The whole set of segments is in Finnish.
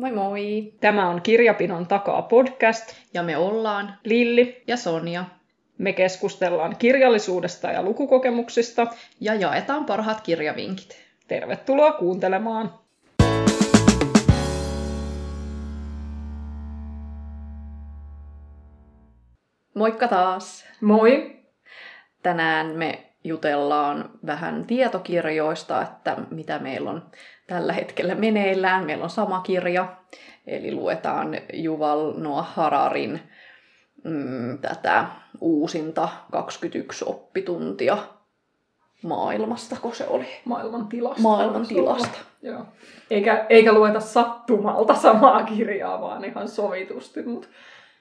Moi moi! Tämä on Kirjapinon takaa podcast. Ja me ollaan Lilli. ja Sonja. Me keskustellaan kirjallisuudesta ja lukukokemuksista. Ja jaetaan parhaat kirjavinkit. Tervetuloa kuuntelemaan. Moikka taas! Moi! Tänään me jutellaan vähän tietokirjoista, että mitä meillä on tällä hetkellä meneillään. Meillä on sama kirja, eli luetaan Juval Noah Hararin mm, tätä uusinta 21 oppituntia maailmasta, kun se oli. Maailman tilasta. Maailman tilasta. Joo. Eikä, eikä lueta sattumalta samaa kirjaa, vaan ihan sovitusti, mutta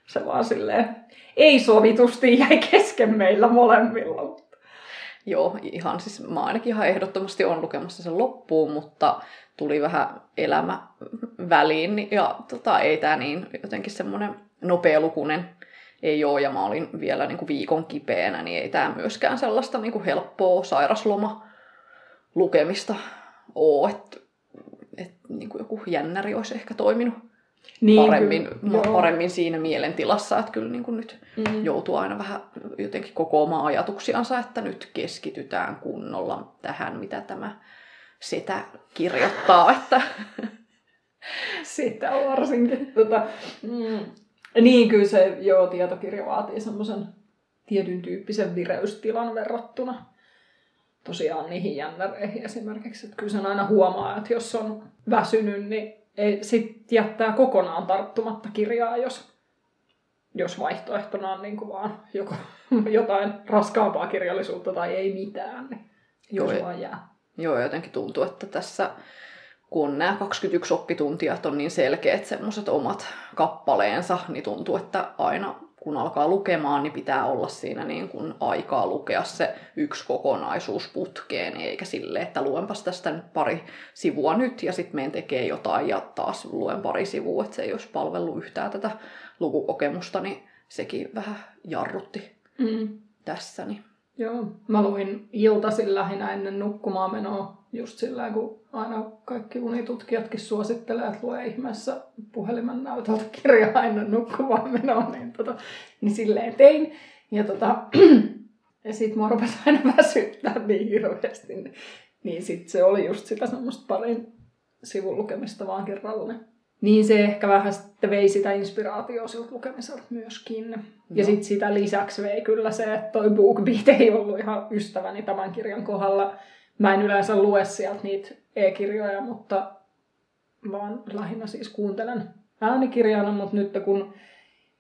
se vaan silleen ei sovitusti jäi kesken meillä molemmilla. Joo, ihan siis mä ainakin ihan ehdottomasti on lukemassa sen loppuun, mutta tuli vähän elämä väliin niin- ja tota, ei tämä niin jotenkin semmoinen nopealukunen ei ole, ja mä olin vielä niin kuin viikon kipeänä, niin ei tämä myöskään sellaista niin kuin helppoa sairasloma lukemista ole, että et, niin kuin joku jännäri olisi ehkä toiminut Niin, paremmin, kyllä, paremmin siinä mielentilassa, että kyllä niin kuin nyt Mm. joutuu aina vähän jotenkin kokoamaan ajatuksiansa, että nyt keskitytään kunnolla tähän, mitä tämä sitä kirjoittaa. Että... Sitä varsinkin. Tota, mm, niin, kyllä se joo, tietokirja vaatii semmoisen tietyn tyyppisen vireystilan verrattuna tosiaan niihin jännäreihin esimerkiksi. Että kyllä sen aina huomaa, että jos on väsynyt, niin ei, sit jättää kokonaan tarttumatta kirjaa, jos, jos vaihtoehtona on niin kuin vaan joko, jotain raskaampaa kirjallisuutta tai ei mitään, niin Joo, joo, vaan jää. Joo, jotenkin tuntuu, että tässä kun nämä 21 oppituntia on niin selkeät semmoiset omat kappaleensa, niin tuntuu, että aina kun alkaa lukemaan, niin pitää olla siinä niin kuin aikaa lukea se yksi kokonaisuus putkeen, eikä sille, että luenpas tästä nyt pari sivua nyt ja sitten menen tekee jotain ja taas luen pari sivua, että se ei olisi palvellut yhtään tätä lukukokemusta, niin sekin vähän jarrutti Mm. tässä. Niin. Joo, mä luin iltaisin lähinnä ennen nukkumaan menoa just sillä kun aina kaikki unitutkijatkin suosittelee, että lue ihmeessä puhelimen näytöltä kirjaa ennen nukkumaan menoa, niin, tota, niin silleen tein. Ja, tota, ja sit mua rupesi aina väsyttää niin hirveästi, niin, niin sit se oli just sitä semmoista parin sivun lukemista vaan kerralla. Niin se ehkä vähän sitten vei sitä inspiraatiota siltä lukemiselta myöskin. Ja Joo. sitten sitä lisäksi vei kyllä se, että toi BookBeat ei ollut ihan ystäväni tämän kirjan kohdalla. Mä en yleensä lue sieltä niitä e-kirjoja, mutta vaan lähinnä siis kuuntelen äänikirjana, mutta nyt kun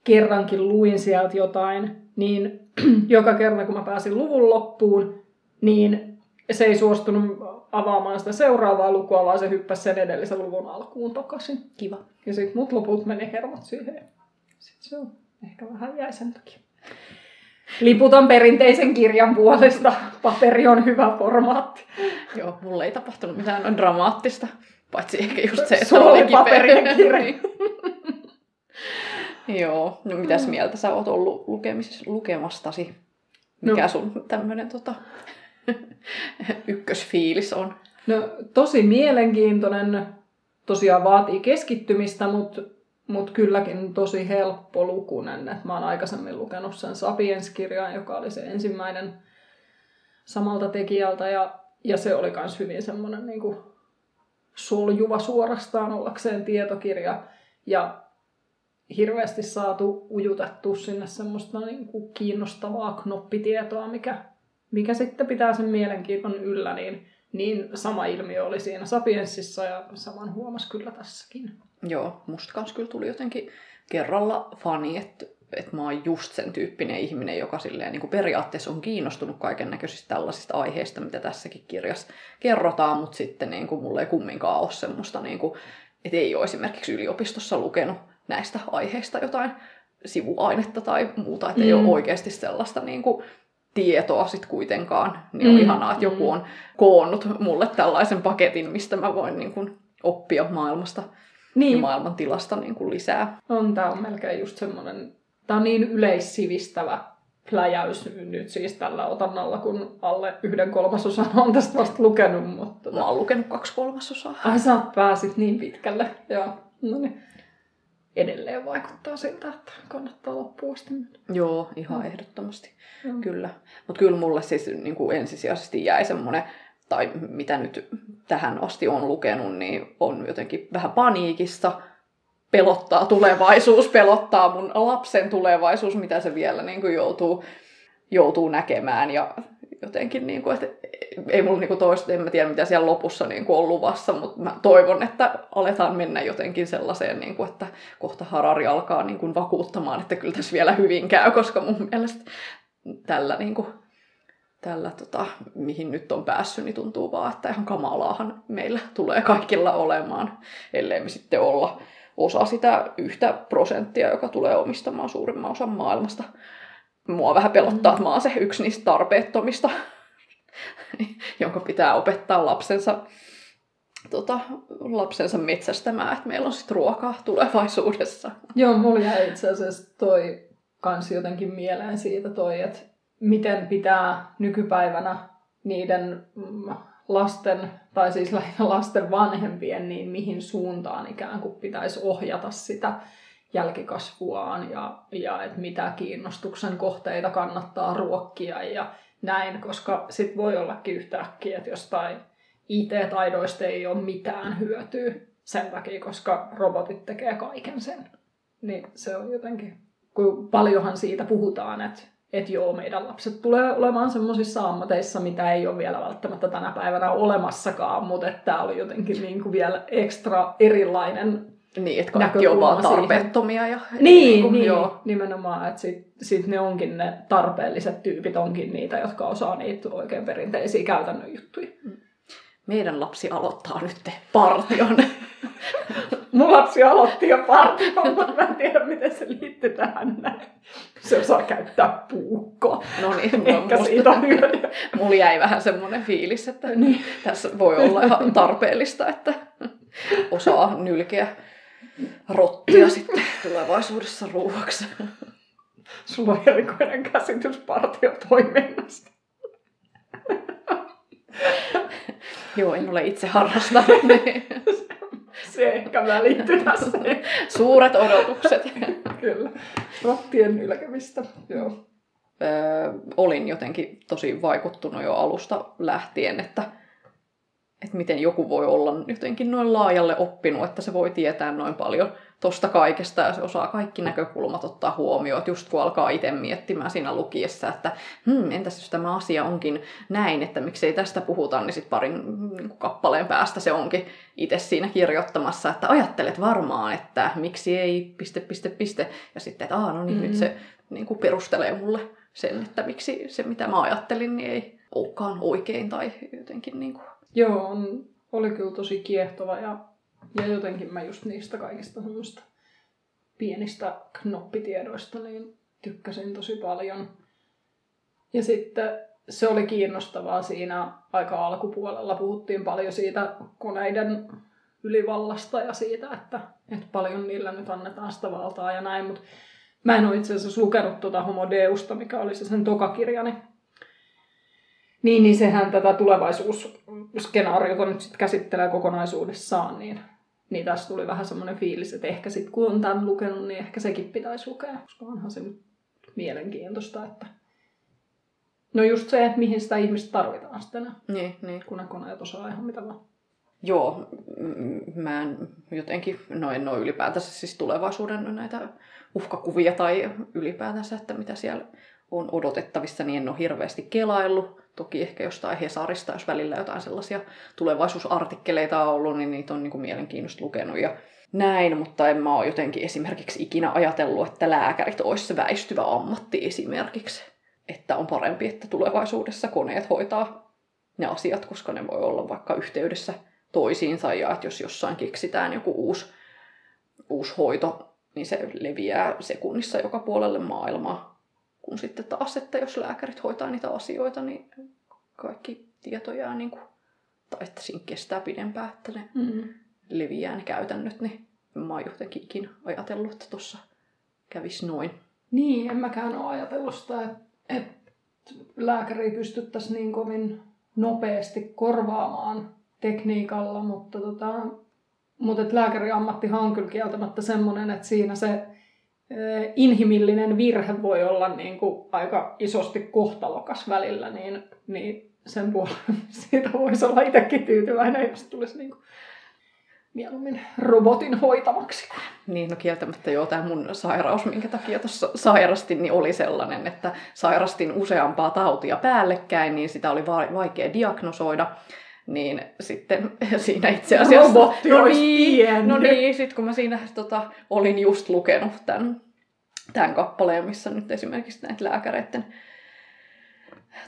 kerrankin luin sieltä jotain, niin joka kerran kun mä pääsin luvun loppuun, niin se ei suostunut avaamaan sitä seuraavaa lukua, vaan se hyppäsi sen edellisen luvun alkuun takaisin. Kiva. Ja sitten mut loput meni hermot siihen. Sitten se on ehkä vähän jäi sen takia. Liputan perinteisen kirjan puolesta. Paperi on hyvä formaatti. Joo, mulle ei tapahtunut mitään noin dramaattista. Paitsi ehkä just se, että oli paperinen kirja. Joo, no mitäs mieltä sä oot ollut lukemisessa, lukemastasi? Mikä No. sun tämmönen tota, ykkösfiilis on? No tosi mielenkiintoinen. Tosiaan vaatii keskittymistä, mutta mut kylläkin tosi helppo lukunen. Et mä oon aikaisemmin lukenut sen Sapiens-kirjan, joka oli se ensimmäinen samalta tekijältä. Ja, ja se oli myös hyvin semmoinen niinku soljuva suorastaan ollakseen tietokirja. Ja hirveästi saatu ujutettu sinne semmoista niinku kiinnostavaa knoppitietoa, mikä, mikä sitten pitää sen mielenkiinnon yllä, niin, niin sama ilmiö oli siinä Sapiensissa ja saman huomas kyllä tässäkin. Joo, musta kans kyllä tuli jotenkin kerralla fani, että että mä oon just sen tyyppinen ihminen, joka silleen, niin kuin periaatteessa on kiinnostunut kaiken näköisistä tällaisista aiheista, mitä tässäkin kirjassa kerrotaan, mutta sitten niin kuin, mulla ei kumminkaan ole semmoista, niin kuin, että ei ole esimerkiksi yliopistossa lukenut näistä aiheista jotain sivuainetta tai muuta, että ei Mm. ole oikeasti sellaista niin kuin, tietoa sit kuitenkaan. Niin on Mm, ihanaa, että joku mm. on koonnut mulle tällaisen paketin, mistä mä voin niin kuin, oppia maailmasta ja Niin, maailman tilasta niin kuin lisää. on, tämä on melkein just semmoinen, tämä on niin yleissivistävä pläjäys nyt siis tällä otannalla, kun alle yhden kolmasosan on tästä vasta lukenut, mutta... Mä oon lukenut kaksi kolmasosaa. Ai sä pääsit niin pitkälle, joo. No niin. Edelleen vaikuttaa siltä, että kannattaa loppuun asti. Joo, ihan Mm. ehdottomasti. Mm. Kyllä. Mutta kyllä mulle siis niin kuin ensisijaisesti jäi semmoinen, tai mitä nyt tähän asti on lukenut, niin on jotenkin vähän paniikissa. Pelottaa tulevaisuus, pelottaa mun lapsen tulevaisuus, mitä se vielä niin kuin joutuu, joutuu näkemään. Ja jotenkin, niin kuin, että ei mulla niin toista, en mä tiedä mitä siellä lopussa niin kuin on luvassa, mutta mä toivon, että aletaan mennä jotenkin sellaiseen, niin kuin, että kohta Harari alkaa niin kuin vakuuttamaan, että kyllä tässä vielä hyvin käy, koska mun mielestä tällä, niin kuin, tällä tota, mihin nyt on päässyt, niin tuntuu vaan, että ihan kamalaahan meillä tulee kaikilla olemaan, ellei me sitten olla osa sitä yhtä prosenttia, joka tulee omistamaan suurimman osan maailmasta. Mua vähän pelottaa, että mä oon se yksi niistä tarpeettomista, jonka pitää opettaa lapsensa, tota, lapsensa metsästämään, että meillä on sitten ruokaa tulevaisuudessa. Joo, mulla jäi itse asiassa toi kans jotenkin mieleen siitä toi, että miten pitää nykypäivänä niiden mm, lasten, tai siis lähinnä lasten vanhempien, niin mihin suuntaan ikään kuin pitäisi ohjata sitä jälkikasvuaan ja, ja että mitä kiinnostuksen kohteita kannattaa ruokkia ja näin, koska sit voi ollakin yhtäkkiä, että jostain IT-taidoista ei ole mitään hyötyä sen takia, koska robotit tekee kaiken sen. Niin se on jotenkin, kun paljonhan siitä puhutaan, että että joo, meidän lapset tulee olemaan semmoisissa ammateissa, mitä ei ole vielä välttämättä tänä päivänä olemassakaan, mutta tämä oli jotenkin niin kuin vielä ekstra erilainen. Niin, että kaikki on vaan siihen. tarpeettomia. Ja, Niin, kuin, niin Joo. nimenomaan, että sit, sit ne onkin ne tarpeelliset tyypit, onkin niitä, jotka osaa niitä oikein perinteisiä käytännön juttuja. Meidän lapsi aloittaa nyt partion. Mun lapsi aloitti jo partion, mutta mä en tiedä, miten se liittyy tähän näin. Se osaa käyttää puukkoa. No niin, Ehkä musta- siitä on hyötyä. mulla jäi vähän semmoinen fiilis, että Niin. tässä voi olla ihan tarpeellista, että osaa nylkeä rottia sitten tulevaisuudessa ruuaksi. Sulla on erikoinen käsitys partiotoiminnasta. Joo, en ole itse harrastanut. Niin. Se ehkä välittyy tässä. Suuret odotukset. Kyllä. Rottien nylkemistä. Joo. Öö, olin jotenkin tosi vaikuttunut jo alusta lähtien, että, että miten joku voi olla jotenkin noin laajalle oppinut, että se voi tietää noin paljon tosta kaikesta ja se osaa kaikki näkökulmat ottaa huomioon. Että just kun alkaa itse miettimään siinä lukiessa, että hmm, entäs jos tämä asia onkin näin, että miksei tästä puhuta, niin sitten parin niin kuin kappaleen päästä se onkin itse siinä kirjoittamassa, että ajattelet varmaan, että miksi ei, piste, piste, piste. Ja sitten, että Aa, no niin, mm-hmm. nyt se niin kuin perustelee mulle sen, että miksi se, mitä mä ajattelin, niin ei olekaan oikein tai jotenkin niin kuin... Joo, on, oli kyllä tosi kiehtova ja, ja jotenkin mä just niistä kaikista semmoista pienistä knoppitiedoista niin tykkäsin tosi paljon. Ja sitten se oli kiinnostavaa siinä aika alkupuolella. Puhuttiin paljon siitä koneiden ylivallasta ja siitä, että, että paljon niillä nyt annetaan sitä valtaa ja näin, mutta mä en ole itse asiassa lukenut tuota Homo Deusta, mikä oli se sen tokakirjani. Niin, niin sehän tätä tulevaisuusskenaariota nyt sitten käsittelee kokonaisuudessaan, niin, niin tässä tuli vähän semmoinen fiilis, että ehkä sitten kun on tämän lukenut, niin ehkä sekin pitäisi lukea, koska onhan se nyt mielenkiintoista, että No just se, että mihin sitä ihmistä tarvitaan sitten, Niin, niin. kun ne koneet osaa ihan mitä vaan. Joo, m- mä en jotenkin, no en ole ylipäätänsä siis tulevaisuuden näitä uhkakuvia tai ylipäätänsä, että mitä siellä on odotettavissa, niin en ole hirveästi kelaillut. Toki ehkä jostain Hesarista, jos välillä jotain sellaisia tulevaisuusartikkeleita on ollut, niin niitä on niin kuin mielenkiinnosta lukenut ja näin, mutta en mä ole jotenkin esimerkiksi ikinä ajatellut, että lääkärit olisi se väistyvä ammatti esimerkiksi. Että on parempi, että tulevaisuudessa koneet hoitaa ne asiat, koska ne voi olla vaikka yhteydessä toisiinsa ja että jos jossain keksitään joku uusi, uusi hoito, niin se leviää sekunnissa joka puolelle maailmaa. Kun sitten taas, että jos lääkärit hoitaa niitä asioita, niin kaikki tieto jää niin kuin, tai että siinä kestää pidempään, että ne Mm. leviää ne käytännöt, niin mä oon jotenkin ikinä ajatellut, että tuossa kävisi noin. Niin, en mäkään ole ajatellut sitä, että, että lääkäri pystyttäisiin niin kovin nopeasti korvaamaan tekniikalla, mutta tota, mutta lääkäriammattihan on kyllä kieltämättä semmoinen, että siinä se inhimillinen virhe voi olla niin kuin aika isosti kohtalokas välillä, niin, niin sen puolella siitä voisi olla itsekin tyytyväinen, jos tulisi niin kuin mieluummin robotin hoitamaksi. Niin, no kieltämättä joo, tämä mun sairaus, minkä takia tuossa sairastin, niin oli sellainen, että sairastin useampaa tautia päällekkäin, niin sitä oli vaikea diagnosoida niin sitten siinä itse asiassa... Robotti no niin, no niin, sitten kun mä siinä tota, olin just lukenut tämän, tämän kappaleen, missä nyt esimerkiksi näitä lääkäreiden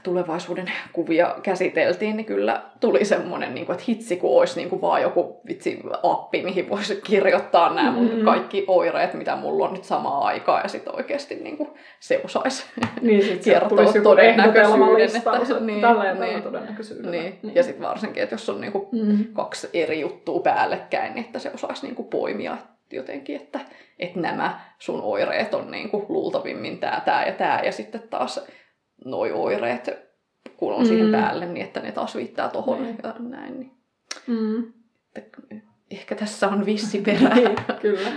tulevaisuuden kuvia käsiteltiin, niin kyllä tuli semmoinen, niin kuin, että hitsi kun olisi niin kuin vaan joku vitsi appi, mihin voisi kirjoittaa nämä mun mm-hmm. kaikki oireet, mitä mulla on nyt samaa aikaa, ja sitten oikeasti niin kuin se osaisi niin, sit kertoa todennäköisyyden. Että, niin, tällä ja niin, todennäköisyydellä. Niin. niin. Ja sitten varsinkin, että jos on niin kuin mm-hmm. kaksi eri juttua päällekkäin, niin että se osaisi niin kuin poimia jotenkin, että, että nämä sun oireet on niin kuin luultavimmin tämä, tämä ja tämä, ja sitten taas noi oireet, kun on mm. siihen päälle, niin että ne taas viittaa tohon mm. ja näin. Niin. Mm. Että ehkä tässä on vissi perä. niin, kyllä.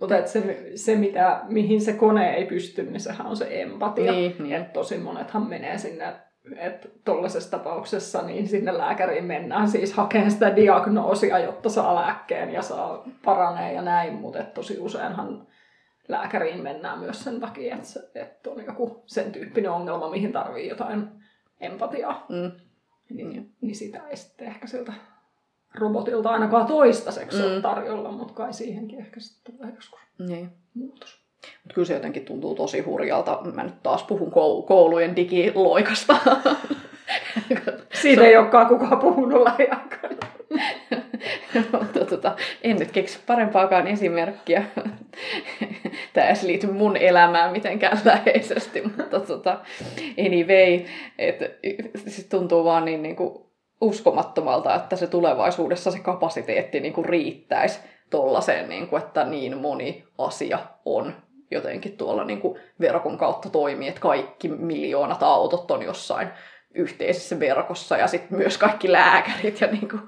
Mutta se, se mitä, mihin se kone ei pysty, niin sehän on se empatia. Niin, niin. Et tosi monethan menee sinne että tuollaisessa tapauksessa niin sinne lääkäriin mennään siis hakemaan sitä diagnoosia, jotta saa lääkkeen ja saa paranee ja näin, mutta tosi useinhan lääkäriin mennään myös sen takia, että, se, että on joku sen tyyppinen ongelma, mihin tarvii jotain empatiaa. Mm. Niin, niin sitä ei sitten ehkä siltä robotilta ainakaan toistaiseksi mm. ole tarjolla, mutta kai siihenkin ehkä sitten tulee joskus niin. muutos. Mutta kyllä se jotenkin tuntuu tosi hurjalta. Mä nyt taas puhun koulujen digiloikasta. Siitä ei olekaan kukaan puhunut lähiaikoina. Mutta tota, en nyt keksi parempaakaan esimerkkiä. Tämä ei liity mun elämään mitenkään läheisesti, mutta tota, anyway, että siis tuntuu vaan niin, niin kuin uskomattomalta, että se tulevaisuudessa se kapasiteetti niin kuin riittäisi tollaiseen, niin että niin moni asia on jotenkin tuolla niin kuin verkon kautta toimii, että kaikki miljoonat autot on jossain yhteisessä verkossa ja sitten myös kaikki lääkärit ja niin kuin,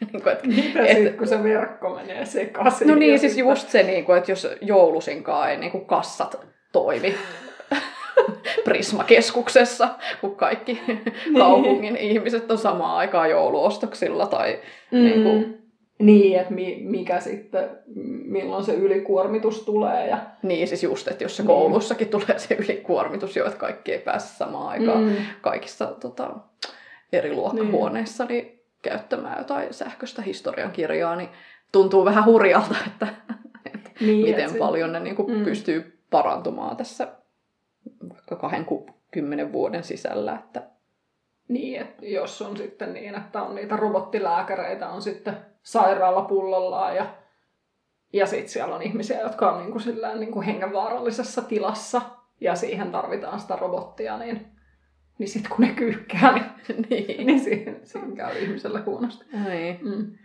niin kuin, että, Mitä et, sit, kun se verkko menee sekaisin? No niin, siis just se, niin kuin, että jos joulusinkaan ei niin kuin kassat toimi Prismakeskuksessa, kun kaikki niin. kaupungin ihmiset on samaan aikaan jouluostoksilla tai mm. niin kuin, niin, että mi, mikä sitten, milloin se ylikuormitus tulee. Ja... Niin, siis just, että jos se niin. koulussakin tulee se ylikuormitus jo, että kaikki ei pääse samaan aikaan mm. kaikissa tota, eri luokkahuoneissa, niin. Käyttämään jotain sähköistä historiankirjaa, niin tuntuu vähän hurjalta, että, että niin, miten että paljon ne niin kuin mm. pystyy parantumaan tässä vaikka 20 vuoden sisällä. Että... Niin, että jos on sitten niin, että on niitä robottilääkäreitä, on sitten sairaalapullollaan ja, ja sitten siellä on ihmisiä, jotka on niin kuin sillään niin kuin hengenvaarallisessa tilassa ja siihen tarvitaan sitä robottia, niin niin sitten kun ne kyykkää, niin, niin. niin siinä, siinä käy ihmisellä huonosti. Niin. Mm.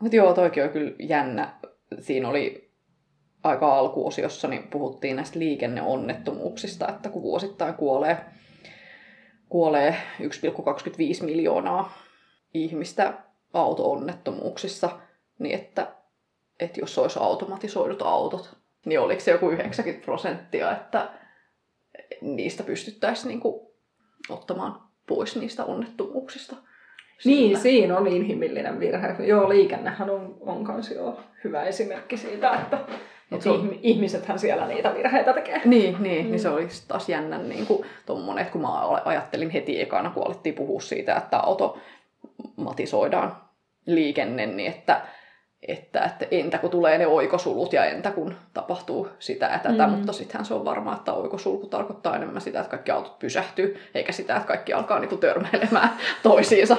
Mutta joo, toikin on kyllä jännä. Siinä oli aika alkuosiossa, niin puhuttiin näistä liikenneonnettomuuksista, että kun vuosittain kuolee, kuolee 1,25 miljoonaa ihmistä auto-onnettomuuksissa, niin että, että jos olisi automatisoidut autot, niin oliko se joku 90 prosenttia, että niistä pystyttäisiin niin kuin ottamaan pois niistä onnettomuuksista. Niin, siinä on inhimillinen virhe. Joo, liikennehän on, on kans jo hyvä esimerkki siitä, että et on... ihmisethän siellä niitä virheitä tekee. Niin, niin, mm. niin se oli taas jännä niin kuin tommonen, että kun mä ajattelin heti ekana, kun alettiin puhua siitä, että auto matisoidaan liikenne, niin että että, että entä kun tulee ne oikosulut ja entä kun tapahtuu sitä ja tätä, mm. mutta sittenhän se on varmaa, että oikosulku tarkoittaa enemmän sitä, että kaikki autot pysähtyy, eikä sitä, että kaikki alkaa niinku törmäilemään toisiinsa,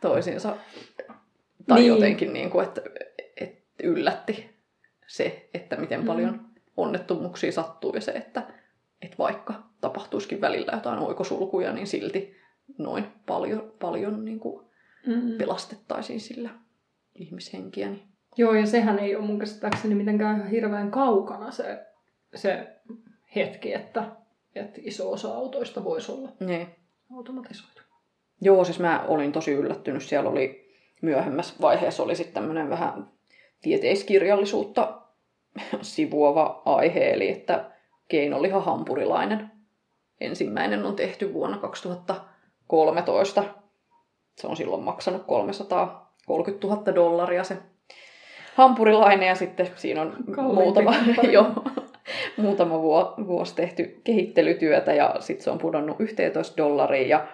toisiinsa. Tai niin. jotenkin, niinku, että, että yllätti se, että miten mm. paljon onnettomuuksia sattuu ja se, että, että vaikka tapahtuisikin välillä jotain oikosulkuja, niin silti noin paljon, paljon niin kuin mm. pelastettaisiin sillä ihmishenkiä. Niin... Joo, ja sehän ei ole mun käsittääkseni mitenkään hirveän kaukana se, se hetki, että, että iso osa autoista voisi olla niin. automatisoitu. Joo, siis mä olin tosi yllättynyt. Siellä oli myöhemmässä vaiheessa oli sitten tämmöinen vähän tieteiskirjallisuutta sivuava aihe, eli että keinoliha hampurilainen ensimmäinen on tehty vuonna 2013. Se on silloin maksanut 330 000 dollaria se hampurilainen ja sitten siinä on Kalliimpi muutama, jo, muutama vuosi tehty kehittelytyötä ja sitten se on pudonnut 11 dollariin ja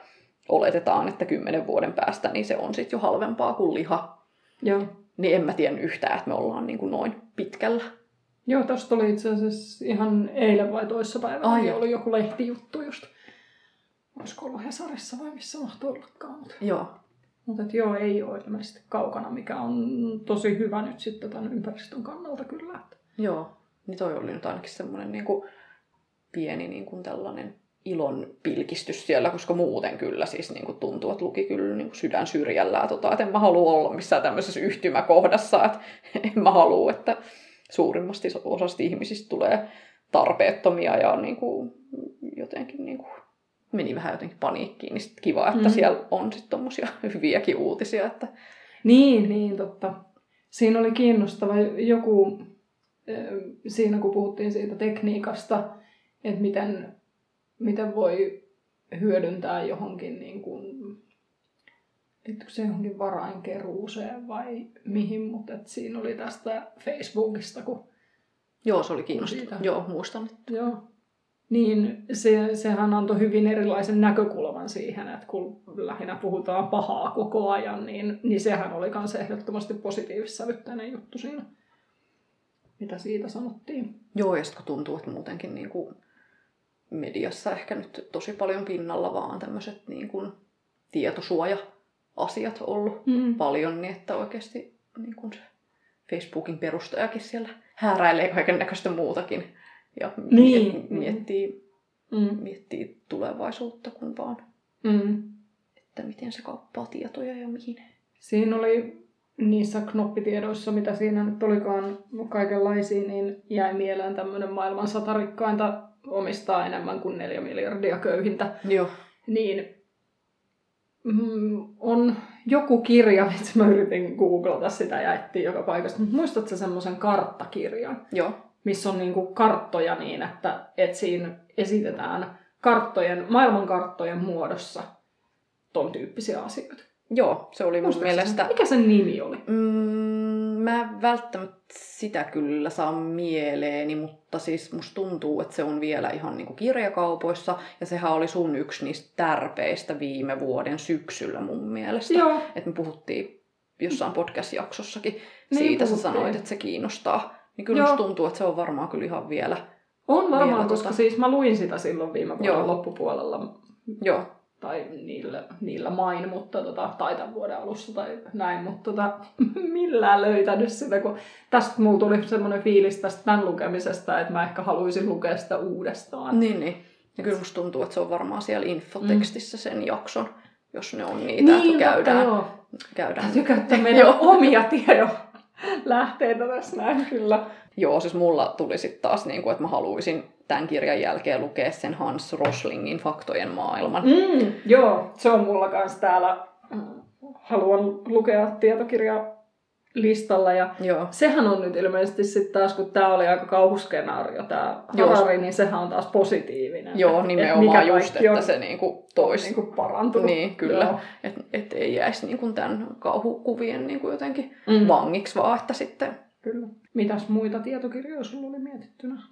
oletetaan, että kymmenen vuoden päästä niin se on sitten jo halvempaa kuin liha. Joo. Niin en mä tiedä yhtään, että me ollaan niin kuin noin pitkällä. Joo, tosta tuli itse asiassa ihan eilen vai toissapäivänä. Ai joo. oli joku lehtijuttu just. Olisiko ollut Hesarissa vai missä mahtoi ollakaan. Mutta, Joo. Mutta et joo, ei ole ilmeisesti kaukana, mikä on tosi hyvä nyt sitten tämän ympäristön kannalta kyllä. Että. Joo, niin toi oli nyt ainakin semmoinen niin kuin pieni niin kuin tällainen ilon pilkistys siellä, koska muuten kyllä siis niin kuin tuntuu, että luki kyllä niin kuin sydän syrjällään, tota, että en mä halua olla missään tämmöisessä yhtymäkohdassa, että en mä halua, että suurimmasti osasta ihmisistä tulee tarpeettomia ja niin kuin, jotenkin niin kuin, meni vähän jotenkin paniikkiin, niin sit kiva, että Mm. siellä on sitten tommosia hyviäkin uutisia, että Niin, niin, totta. Siinä oli kiinnostava joku, siinä kun puhuttiin siitä tekniikasta, että miten, miten voi hyödyntää johonkin, niin kuin, liittyykö se johonkin varainkeruuseen vai mihin, mutta et siinä oli tästä Facebookista, kun joo, se oli kiinnostavaa. Joo, muistan. Joo. Niin se, sehän antoi hyvin erilaisen näkökulman siihen, että kun lähinnä puhutaan pahaa koko ajan, niin, niin sehän oli myös ehdottomasti positiivissävytteinen juttu siinä, mitä siitä sanottiin. Joo, ja sitten tuntuu, että muutenkin niin kuin mediassa ehkä nyt tosi paljon pinnalla vaan tämmöiset niin kuin tietosuoja-asiat ollut Mm. paljon, niin että oikeasti niin kuin se Facebookin perustajakin siellä hääräilee kaiken näköistä muutakin ja Niin, niin. miettii, Mm. miettii tulevaisuutta, kun vaan, Mm. että miten se kauppaa tietoja ja mihin. Siinä oli niissä knoppitiedoissa, mitä siinä nyt olikaan kaikenlaisia, niin jäi mieleen tämmöinen maailman sata rikkainta omistaa enemmän kuin neljä miljardia köyhintä. Joo. niin mm, on joku kirja, mitä mä yritin googlata sitä ja etsiä joka paikasta, mutta muistatko semmoisen karttakirjan, Joo. Missä on niinku karttoja niin, että, että siinä esitetään karttojen, maailmankarttojen muodossa ton tyyppisiä asioita. Joo, se oli mun sä mielestä... Mikä sen nimi oli? Mm, mä en välttämättä sitä kyllä saa mieleeni, mutta siis musta tuntuu, että se on vielä ihan niinku kirjakaupoissa. Ja sehän oli sun yksi niistä tärpeistä viime vuoden syksyllä mun mielestä. Joo, Että me puhuttiin jossain podcast-jaksossakin Niin siitä, sä puhuttiin. sanoit, että se kiinnostaa. Niin kyllä Joo. musta tuntuu, että se on varmaan kyllä ihan vielä. on varmaan, Vielä koska tota- siis mä luin sitä silloin viime vuoden Joo. loppupuolella Joo, tai niillä, niillä main, mutta tota, tai tämän vuoden alussa tai näin, mutta tota, millään löytänyt sitä, kun tästä mulla tuli semmoinen fiilis tästä tämän lukemisesta, että mä ehkä haluaisin lukea sitä uudestaan. niin, niin. Ja kyllä musta tuntuu, että se on varmaan siellä infotekstissä sen jakson, jos ne on niitä, että niin, käydään. totta, joo. käydään. Täytyy käyttää meidän omia tiedon lähteitä tässä näin kyllä. Joo, siis mulla tuli sitten taas, niin kuin, että mä haluaisin tämän kirjan jälkeen lukea sen Hans Roslingin Faktojen maailman. Mm, joo, se on mulla kanssa täällä. mm, Haluan lukea tietokirja listalla ja Joo, Sehän on nyt ilmeisesti sitten taas, kun tämä oli aika kauhuskenaario, tämä. Harari, niin sehän on taas positiivinen. Joo Et- et nimenomaan mikä just, että on, se niinku tois. niin kuin parantunut. Niin, kyllä. Että et ei jäisi niinku tämän kauhukuvien niinku jotenkin Mm. vangiksi, vaan että sitten, Kyllä. Mitäs muita tietokirjoja sulla oli mietittynä?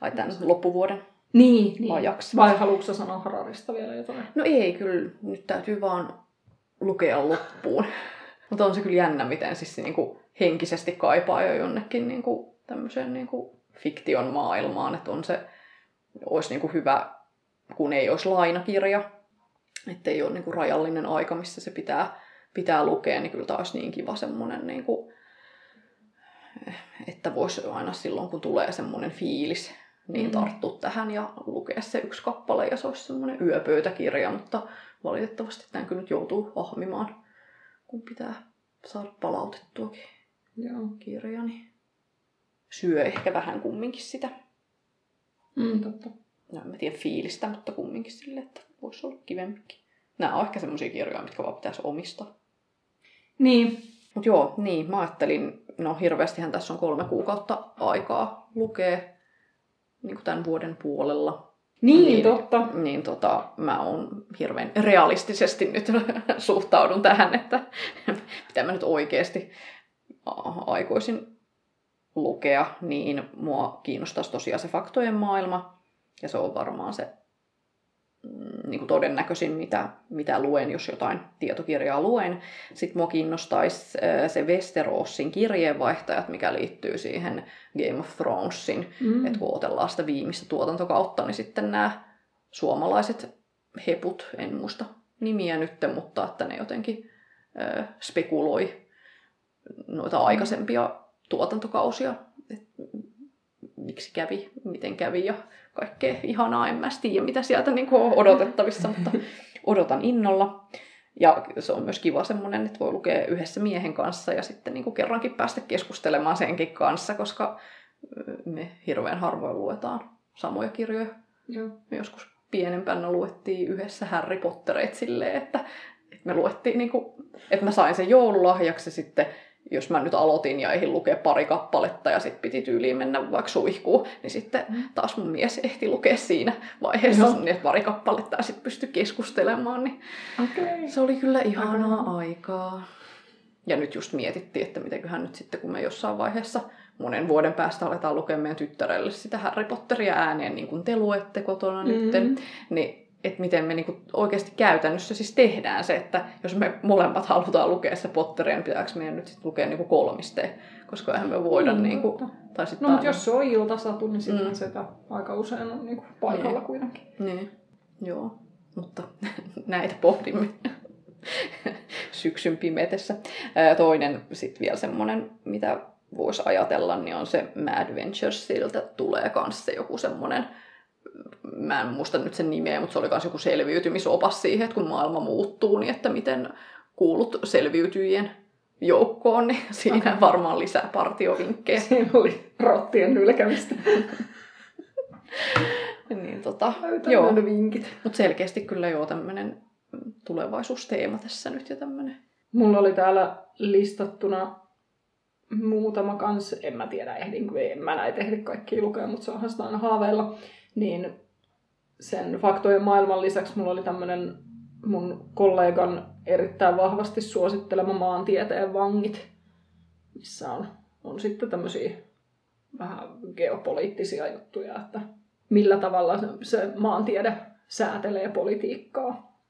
ai tämän loppuvuoden Niin, niin. ajaksi. Vai haluatko sanoa Hararista vielä jotain? No ei, kyllä nyt täytyy vaan lukea loppuun. Mutta on se kyllä jännä, miten siis niinku henkisesti kaipaa jo jonnekin niinku tämmöiseen niinku fiktion maailmaan. Että on se, olisi niinku hyvä, kun ei olisi lainakirja, että ei ole niinku rajallinen aika, missä se pitää, pitää lukea, niin kyllä olisi niin kiva semmoinen, niinku, että voisi aina silloin, kun tulee semmoinen fiilis, niin Mm. tarttua tähän ja lukea se yksi kappale ja se olisi semmoinen yöpöytäkirja, mutta valitettavasti tämän kyllä nyt joutuu ahmimaan, kun pitää saada palautettuakin Joo. kirja, niin syö ehkä vähän kumminkin sitä. Mm, totta. No en mä tiedä fiilistä, mutta kumminkin sille, että voisi olla kivempikin. Nämä on ehkä semmoisia kirjoja, mitkä vaan pitäisi omistaa. Niin. Mutta joo, niin, mä ajattelin, no hirveästihän tässä on kolme kuukautta aikaa lukea niin tämän vuoden puolella. Niin, niin totta. Niin tota, mä oon hirveän realistisesti nyt suhtaudun tähän, että mitä mä nyt oikeasti aikoisin lukea, niin mua kiinnostaisi tosiaan se faktojen maailma. Ja se on varmaan se niin kuin todennäköisin, mitä, mitä luen, jos jotain tietokirjaa luen. Sitten mua kiinnostaisi se Westerosin kirjeenvaihtajat, mikä liittyy siihen Game of Thronesin. Mm. Että kun otellaan sitä viimeistä tuotantokautta, niin sitten nämä suomalaiset heput, en muista nimiä nyt, mutta että ne jotenkin äh, spekuloi noita aikaisempia tuotantokausia, että miksi kävi, miten kävi ja kaikkea ihanaa, en mä tiedä mitä sieltä niin kuin on odotettavissa, mutta odotan innolla. Ja se on myös kiva semmoinen, että voi lukea yhdessä miehen kanssa ja sitten niin kuin kerrankin päästä keskustelemaan senkin kanssa, koska me hirveän harvoin luetaan samoja kirjoja. Joo. Me joskus pienempänä luettiin yhdessä Harry Pottereet silleen, että, että me luettiin, niin kuin, että mä sain sen joululahjaksi sitten jos mä nyt aloitin ja ehdin lukea pari kappaletta ja sitten piti tyyliin mennä vaikka suihkuun, niin sitten mm. taas mun mies ehti lukea siinä vaiheessa Joo. niin, että pari kappaletta ja sitten pystyi keskustelemaan. Niin okay. Se oli kyllä ihanaa okay. aikaa. Ja nyt just mietittiin, että mitenköhän nyt sitten, kun me jossain vaiheessa monen vuoden päästä aletaan lukemaan meidän tyttärelle sitä Harry Potteria ääneen, niin kuin te luette kotona mm-hmm. nytten, niin että miten me niinku oikeasti käytännössä siis tehdään se, että jos me molemmat halutaan lukea se Potteria, niin pitääkö meidän nyt sit lukea niinku kolmisteen, koska eihän me voida mm, niinku... Tai sit no, mutta jos se on iltasatu, niin sitten mm. sitä aika usein on niinku paikalla niin. kuitenkin. Niin, joo. Mutta näitä pohdimme syksyn pimetessä. Toinen sitten vielä semmoinen, mitä voisi ajatella, niin on se Mad Venturesilta tulee kanssa joku semmoinen mä en muista nyt sen nimeä, mutta se oli myös joku selviytymisopas siihen, että kun maailma muuttuu, niin että miten kuulut selviytyjien joukkoon, niin siinä okay. varmaan lisää partiovinkkejä. Siinä oli rottien nylkämistä. niin tota, joo. vinkit. Mutta selkeästi kyllä joo tämmöinen tulevaisuusteema tässä nyt ja tämmöinen. Mulla oli täällä listattuna muutama kans, en mä tiedä ehdinkö, en mä näitä ehdi kaikki lukea, mutta se onhan sitä aina haaveilla niin sen faktojen maailman lisäksi mulla oli tämmöinen mun kollegan erittäin vahvasti suosittelema maantieteen vangit, missä on, on sitten tämmöisiä vähän geopoliittisia juttuja, että millä tavalla se maantiede säätelee politiikkaa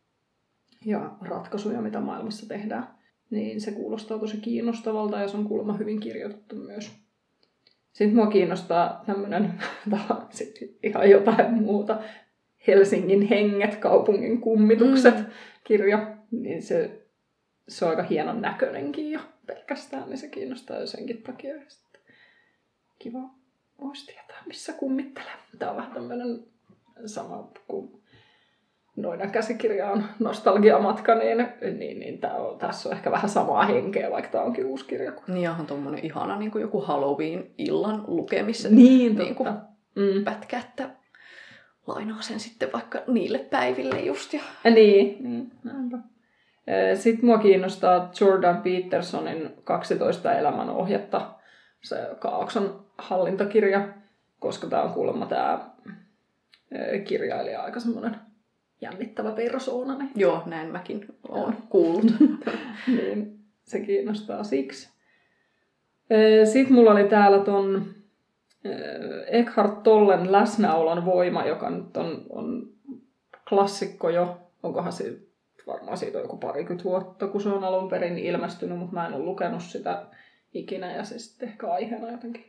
ja ratkaisuja, mitä maailmassa tehdään. Niin se kuulostaa tosi kiinnostavalta ja se on kuulemma hyvin kirjoitettu myös. Sitten mua kiinnostaa tämmöinen ihan jotain muuta. Helsingin henget, kaupungin kummitukset mm. kirja. Niin se, se on aika hienon näköinenkin jo pelkästään, niin se kiinnostaa jo senkin takia. Sitten kiva voisi tietää, missä kummittelee. Tämä on vähän tämmöinen sama kuin noiden käsikirja on nostalgiamatka, niin, niin, niin tää on, tässä on ehkä vähän samaa henkeä, vaikka tämä onkin uusi kirja. Niin on tuommoinen ihana niin kuin joku Halloween-illan lukemisen niin, niin kuin mm. pätkä, että lainaa sen sitten vaikka niille päiville just. Ja... Niin, niin. Sitten mua kiinnostaa Jordan Petersonin 12 elämän ohjetta, se Kaaokson hallintakirja, koska tämä on kuulemma tämä kirjailija aika semmoinen jännittävä persoona. Niin... Joo, näin mäkin olen kuullut. niin, se kiinnostaa siksi. Sitten mulla oli täällä ton Eckhart Tollen läsnäolon voima, joka nyt on, on klassikko jo. Onkohan se varmaan siitä on joku parikymmentä vuotta, kun se on alun perin ilmestynyt, mutta mä en ole lukenut sitä ikinä ja se sitten ehkä aiheena jotenkin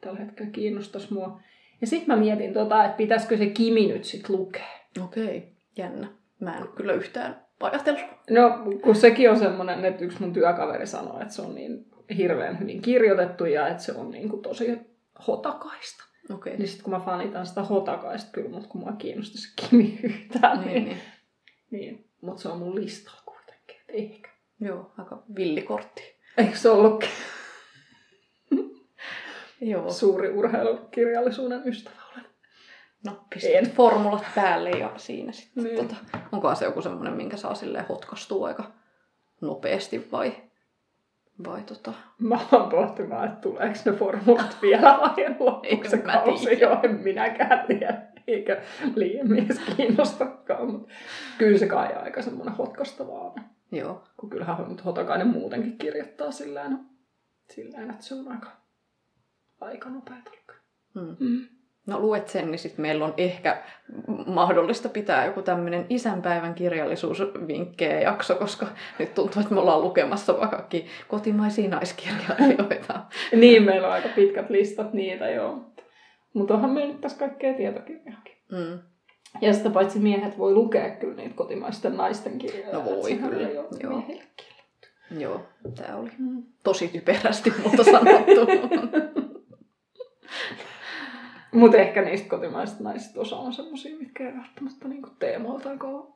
tällä hetkellä kiinnostaisi mua. Ja sitten mä mietin, tota, että pitäisikö se Kimi nyt sitten lukea. Okei. Okay jännä. Mä en kyllä yhtään ajatellut. No, kun sekin on semmoinen, että yksi mun työkaveri sanoi, että se on niin hirveän hyvin kirjoitettu ja että se on niin kuin tosi hotakaista. Okay. Niin sitten kun mä fanitan sitä hotakaista kyllä, mutta kun mua kiinnostaa se Kimi yhtään, niin, niin, niin. niin. mutta se on mun listalla kuitenkin, että ehkä. Joo, aika villikortti. Eikö se ollutkin? Joo. Suuri urheilukirjallisuuden ystävä no pistät formulat päälle ja siinä sitten. Niin. Tota, onkohan se joku semmoinen, minkä saa silleen hotkastua aika nopeasti vai Vai tota... Mä aloin pohtimaan, että tuleeko ne formulat vielä vai loppuuko se kausi tiedä. jo, en minäkään tiedä, eikä liian mies kiinnostakaan, mutta kyllä se kai aika semmoinen hotkostavaa on. Joo. Kun kyllähän nyt Hotakainen muutenkin kirjoittaa sillään, sillään että se on aika, aika nopeata lukea. Mm. Mm. No luet sen, niin sitten meillä on ehkä mahdollista pitää joku tämmöinen isänpäivän kirjallisuusvinkkejä jakso, koska nyt tuntuu, että me ollaan lukemassa vaan kaikki kotimaisia naiskirjailijoita. Niin, meillä on aika pitkät listat niitä joo. Mutta onhan meillä nyt tässä kaikkea tietokirjaakin. Mm. Ja sitä paitsi miehet voi lukea kyllä niitä kotimaisten naisten kirjoja. No voi kyllä, joo. miehillekin. Joo, tämä oli Mm. tosi typerästi, mutta sanottu. Mutta ehkä niistä kotimaisista naisista osa on semmoisia, mitkä ei välttämättä niinku teemoiltaankaan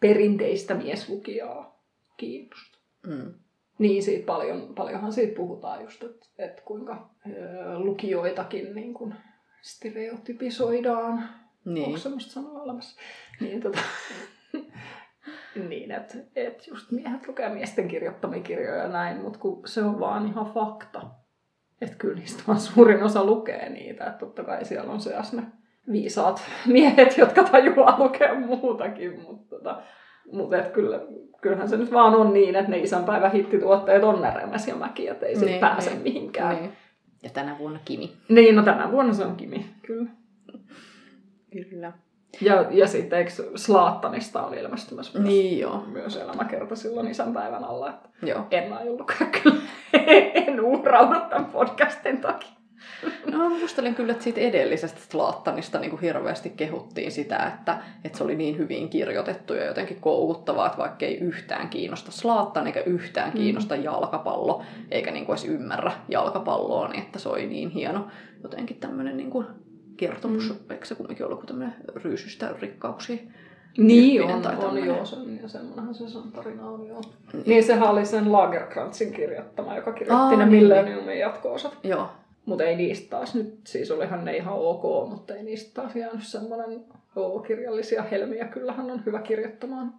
perinteistä mieslukijaa kiinnosta. mm. Niin siitä paljon, paljonhan siitä puhutaan just, että et kuinka ö, lukijoitakin niin kun stereotypisoidaan. Niin. Niin. Onko semmoista sanoa olemassa? Niin, tota, niin että et just miehet lukee miesten kirjoittamia kirjoja ja näin, mutta kun se on vaan ihan fakta. Että kyllä niistä vaan suurin osa lukee niitä. Että totta kai siellä on seas ne viisaat miehet, jotka tajuaa lukea muutakin. Mutta tota, mut et kyllä, kyllähän se nyt vaan on niin, että ne isänpäivän hittituotteet on näremäs ja mäki, että ei se Niin, pääse niin, mihinkään. Niin. Ja tänä vuonna Kimi. niin, no tänä vuonna se on Kimi, kyllä. Kyllä. Ja, ja sitten eikö Slaattanista oli ilmestymässä myös, Niin joo. myös elämäkerta silloin isänpäivän alla. Että joo. en aio lukea kyllä. en uhraudu tämän podcastin takia. No mä muistelin kyllä, että siitä edellisestä Slaattanista niin kuin hirveästi kehuttiin sitä, että, että se oli niin hyvin kirjoitettu ja jotenkin koukuttavaa, että vaikka ei yhtään kiinnosta Slaattan eikä yhtään kiinnosta jalkapallo, eikä niin kuin edes ymmärrä jalkapalloa, niin että se oli niin hieno jotenkin tämmöinen niin kuin kertomus, mm. eikö se kumminkin ollut tämmöinen ryysystä rikkauksia. Niin on, tai on joo, se ja semmoinenhan se sen tarina on joo. Niin, niin sehän oli sen Lagerkrantzin kirjoittama, joka kirjoitti Aa, ne niin, Millenniumin jatko-osat. Joo, Mutta ei niistä taas nyt, siis olihan ne ihan ok, mutta ei niistä taas jäänyt semmoinen kirjallisia helmiä. Kyllähän on hyvä kirjoittamaan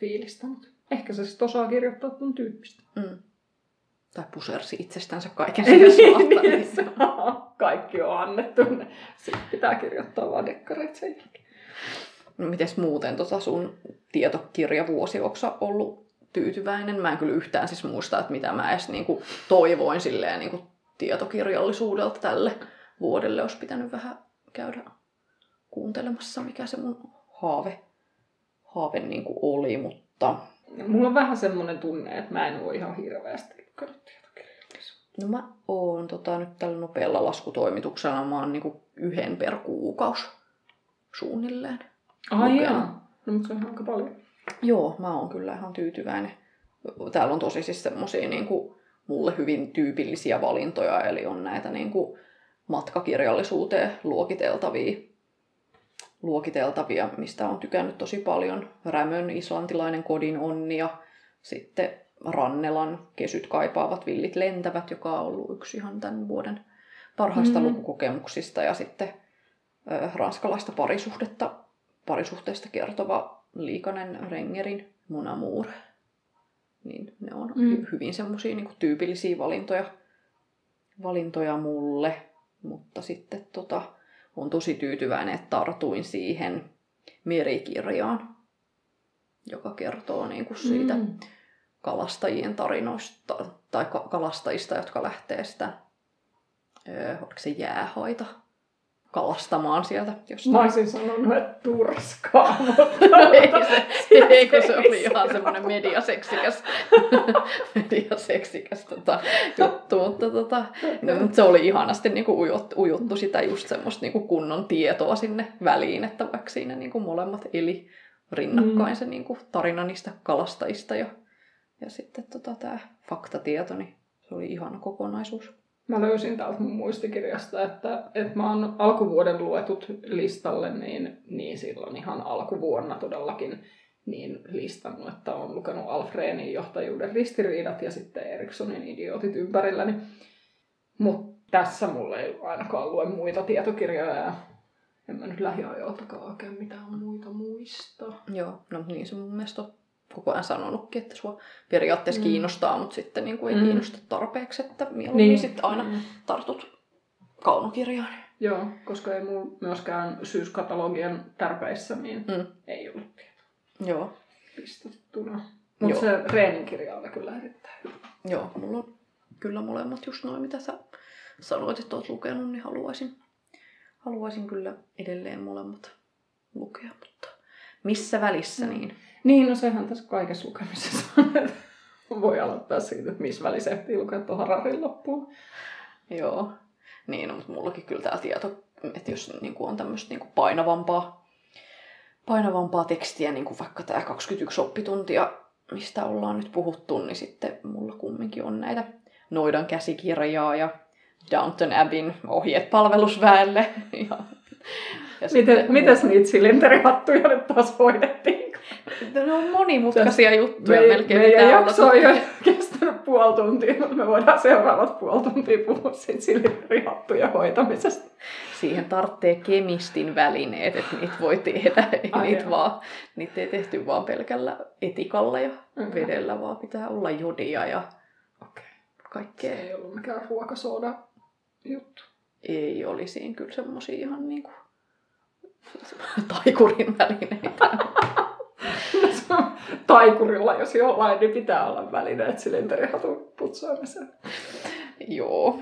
fiilistä, mutta ehkä se sitten osaa kirjoittaa ton tyyppistä. mm. Tai pusersi itsestänsä kaiken siinä Slaattanissa. Kaikki on annettu. Sitten pitää kirjoittaa vaan dekkareita sen jälkeen. No mites muuten tota sun tietokirjavuosi, onko sä ollut tyytyväinen? Mä en kyllä yhtään siis muista, että mitä mä edes niinku toivoin silleen niinku tietokirjallisuudelta tälle vuodelle. Olisi pitänyt vähän käydä kuuntelemassa, mikä se mun haave, haave niinku oli, mutta Mulla on vähän semmoinen tunne, että mä en ole ihan hirveästi. No mä oon tota, nyt tällä nopealla laskutoimituksella, mä oon niinku yhden per kuukaus suunnilleen. Ai jaa. No, mutta se on aika paljon. Joo, mä oon kyllä ihan tyytyväinen. Täällä on tosi siis semmosia niin kuin, mulle hyvin tyypillisiä valintoja, eli on näitä niin kuin, matkakirjallisuuteen luokiteltavia, luokiteltavia, mistä on tykännyt tosi paljon. Rämön islantilainen kodin onni ja sitten Rannelan kesyt kaipaavat villit lentävät, joka on ollut yksi ihan tämän vuoden parhaista Mm. mm. lukukokemuksista. Ja sitten ö, ranskalaista parisuhdetta, parisuhteesta kertova Liikanen Rengerin Mon Amour. Niin ne on Mm. mm. hyvin semmoisia niin tyypillisiä valintoja, valintoja mulle. Mutta sitten tota, on tosi tyytyväinen, että tartuin siihen merikirjaan, joka kertoo niin kuin siitä mm. Kalastajien tarinoista tai ka- kalastajista, jotka lähtee sitä, öö, oliko se jäähaita, kalastamaan sieltä jostain. Mä olisin sanonut, että turskaa, mutta ei, se, ei, kun se oli ihan semmoinen mediaseksikäs, mediaseksikäs tota, juttu, mutta tota, no, se oli ihanasti niinku ujut, ujuttu sitä just semmoista niinku kunnon tietoa sinne väliin, että vaikka siinä niinku molemmat eli rinnakkain Mm. se niinku tarina niistä kalastajista ja, ja sitten tota, tämä faktatieto, niin se oli ihana kokonaisuus. Mä löysin täältä mun muistikirjasta, että, että mä oon alkuvuoden luetut listalle, niin, niin silloin ihan alkuvuonna todellakin niin listannut, että on lukenut Alfreenin johtajuuden ristiriidat ja sitten Erikssonin idiotit ympärilläni. Mutta tässä mulla ei ainakaan lue muita tietokirjoja ja en mä nyt lähiajoiltakaan oikein mitään muita muista. Joo, no niin se mun mielestä on koko ajan sanonutkin, että sua periaatteessa Mm. kiinnostaa, mutta sitten niin kuin ei Mm. kiinnosta tarpeeksi, että mieluummin niin. sitten aina Mm. tartut kaunokirjaan. Joo, koska ei mulla myöskään syyskatalogien tärpeissä, niin Mm. ei ollut tietoa Joo. pistettuna. Mutta se treenikirja oli kyllä erittäin hyvä. Joo, mulla on kyllä molemmat just noin, mitä sä sanoit, että oot lukenut, niin haluaisin, haluaisin kyllä edelleen molemmat lukea, mutta missä välissä Mm. niin? Niin, no sehän tässä kaikessa lukemisessa on, että voi aloittaa siitä, että missä välissä ehtii lukea tuon Hararin loppuun. Joo. Niin, no, mutta mullakin kyllä tämä tieto, että jos niin kuin on tämmöistä niin kuin painavampaa, painavampaa tekstiä, niin kuin vaikka tämä 21 oppituntia, mistä ollaan nyt puhuttu, niin sitten mulla kumminkin on näitä Noidan käsikirjaa ja Downton Abbeyn ohjeet palvelusväelle. Ja, ja Miten, mitäs niitä silinterihattuja nyt taas hoidettiin? Ne on monimutkaisia juttuja, Me, melkein meidän pitää jakso on jo kestänyt puoli tuntia, mutta me voidaan seuraavat puoli tuntia puhua siitä silinterihattujen hoitamisesta. Siihen tarvitsee kemistin välineet, että niitä voi tehdä. Ei Ai niitä, joo. vaan, niitä ei tehty vaan pelkällä etikalla ja Mhm. vedellä, vaan pitää olla jodia ja. Se kaikkea. ei ollut mikään ruokasooda juttu. Ei olisi kyllä semmosia ihan niinku taikurin välineitä. Taikurilla, jos jollain, niin pitää olla välineet silinterihatun putsaamiseen. Joo,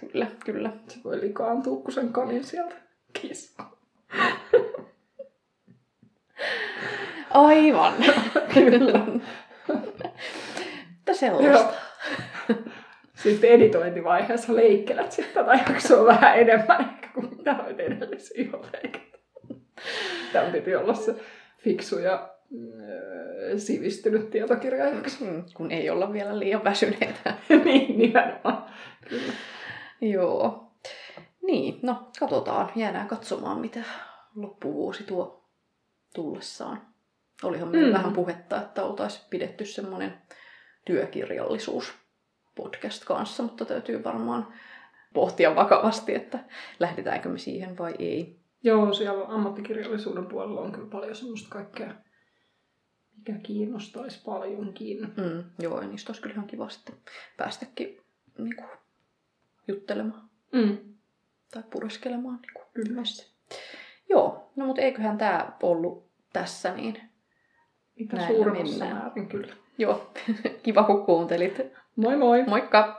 kyllä, kyllä. Se voi likaantua, kun sen kanin sieltä kiskoo. Aivan, kyllä. Mutta sellaista. Sitten editointivaiheessa leikkelät sitten tätä jaksoa vähän enemmän ehkä kuin mitä noita edellisiä on leikattu. Tämä piti olla se fiksu ja äh, sivistynyt tietokirjajakso. Mm, kun ei olla vielä liian väsyneitä. niin, nimenomaan. Kyllä. Joo. Niin, no katsotaan. Jäädään katsomaan, mitä loppuvuosi tuo tullessaan. Olihan meillä Mm. vähän puhetta, että oltaisiin pidetty semmoinen työkirjallisuus podcast kanssa, mutta täytyy varmaan pohtia vakavasti, että lähdetäänkö me siihen vai ei. Joo, siellä ammattikirjallisuuden puolella on kyllä paljon semmoista kaikkea, mikä kiinnostaisi paljonkin. Mm, joo, ja niistä olisi kyllä ihan kiva sitten päästäkin niin kuin, juttelemaan Mm. tai pureskelemaan niin kuin, Kyllä. yhdessä. Joo, no mutta eiköhän tämä ollut tässä, niin Mitä suurimmassa mennään. määrin kyllä. joo, kiva kun kuuntelit. Moi moi! Moikka!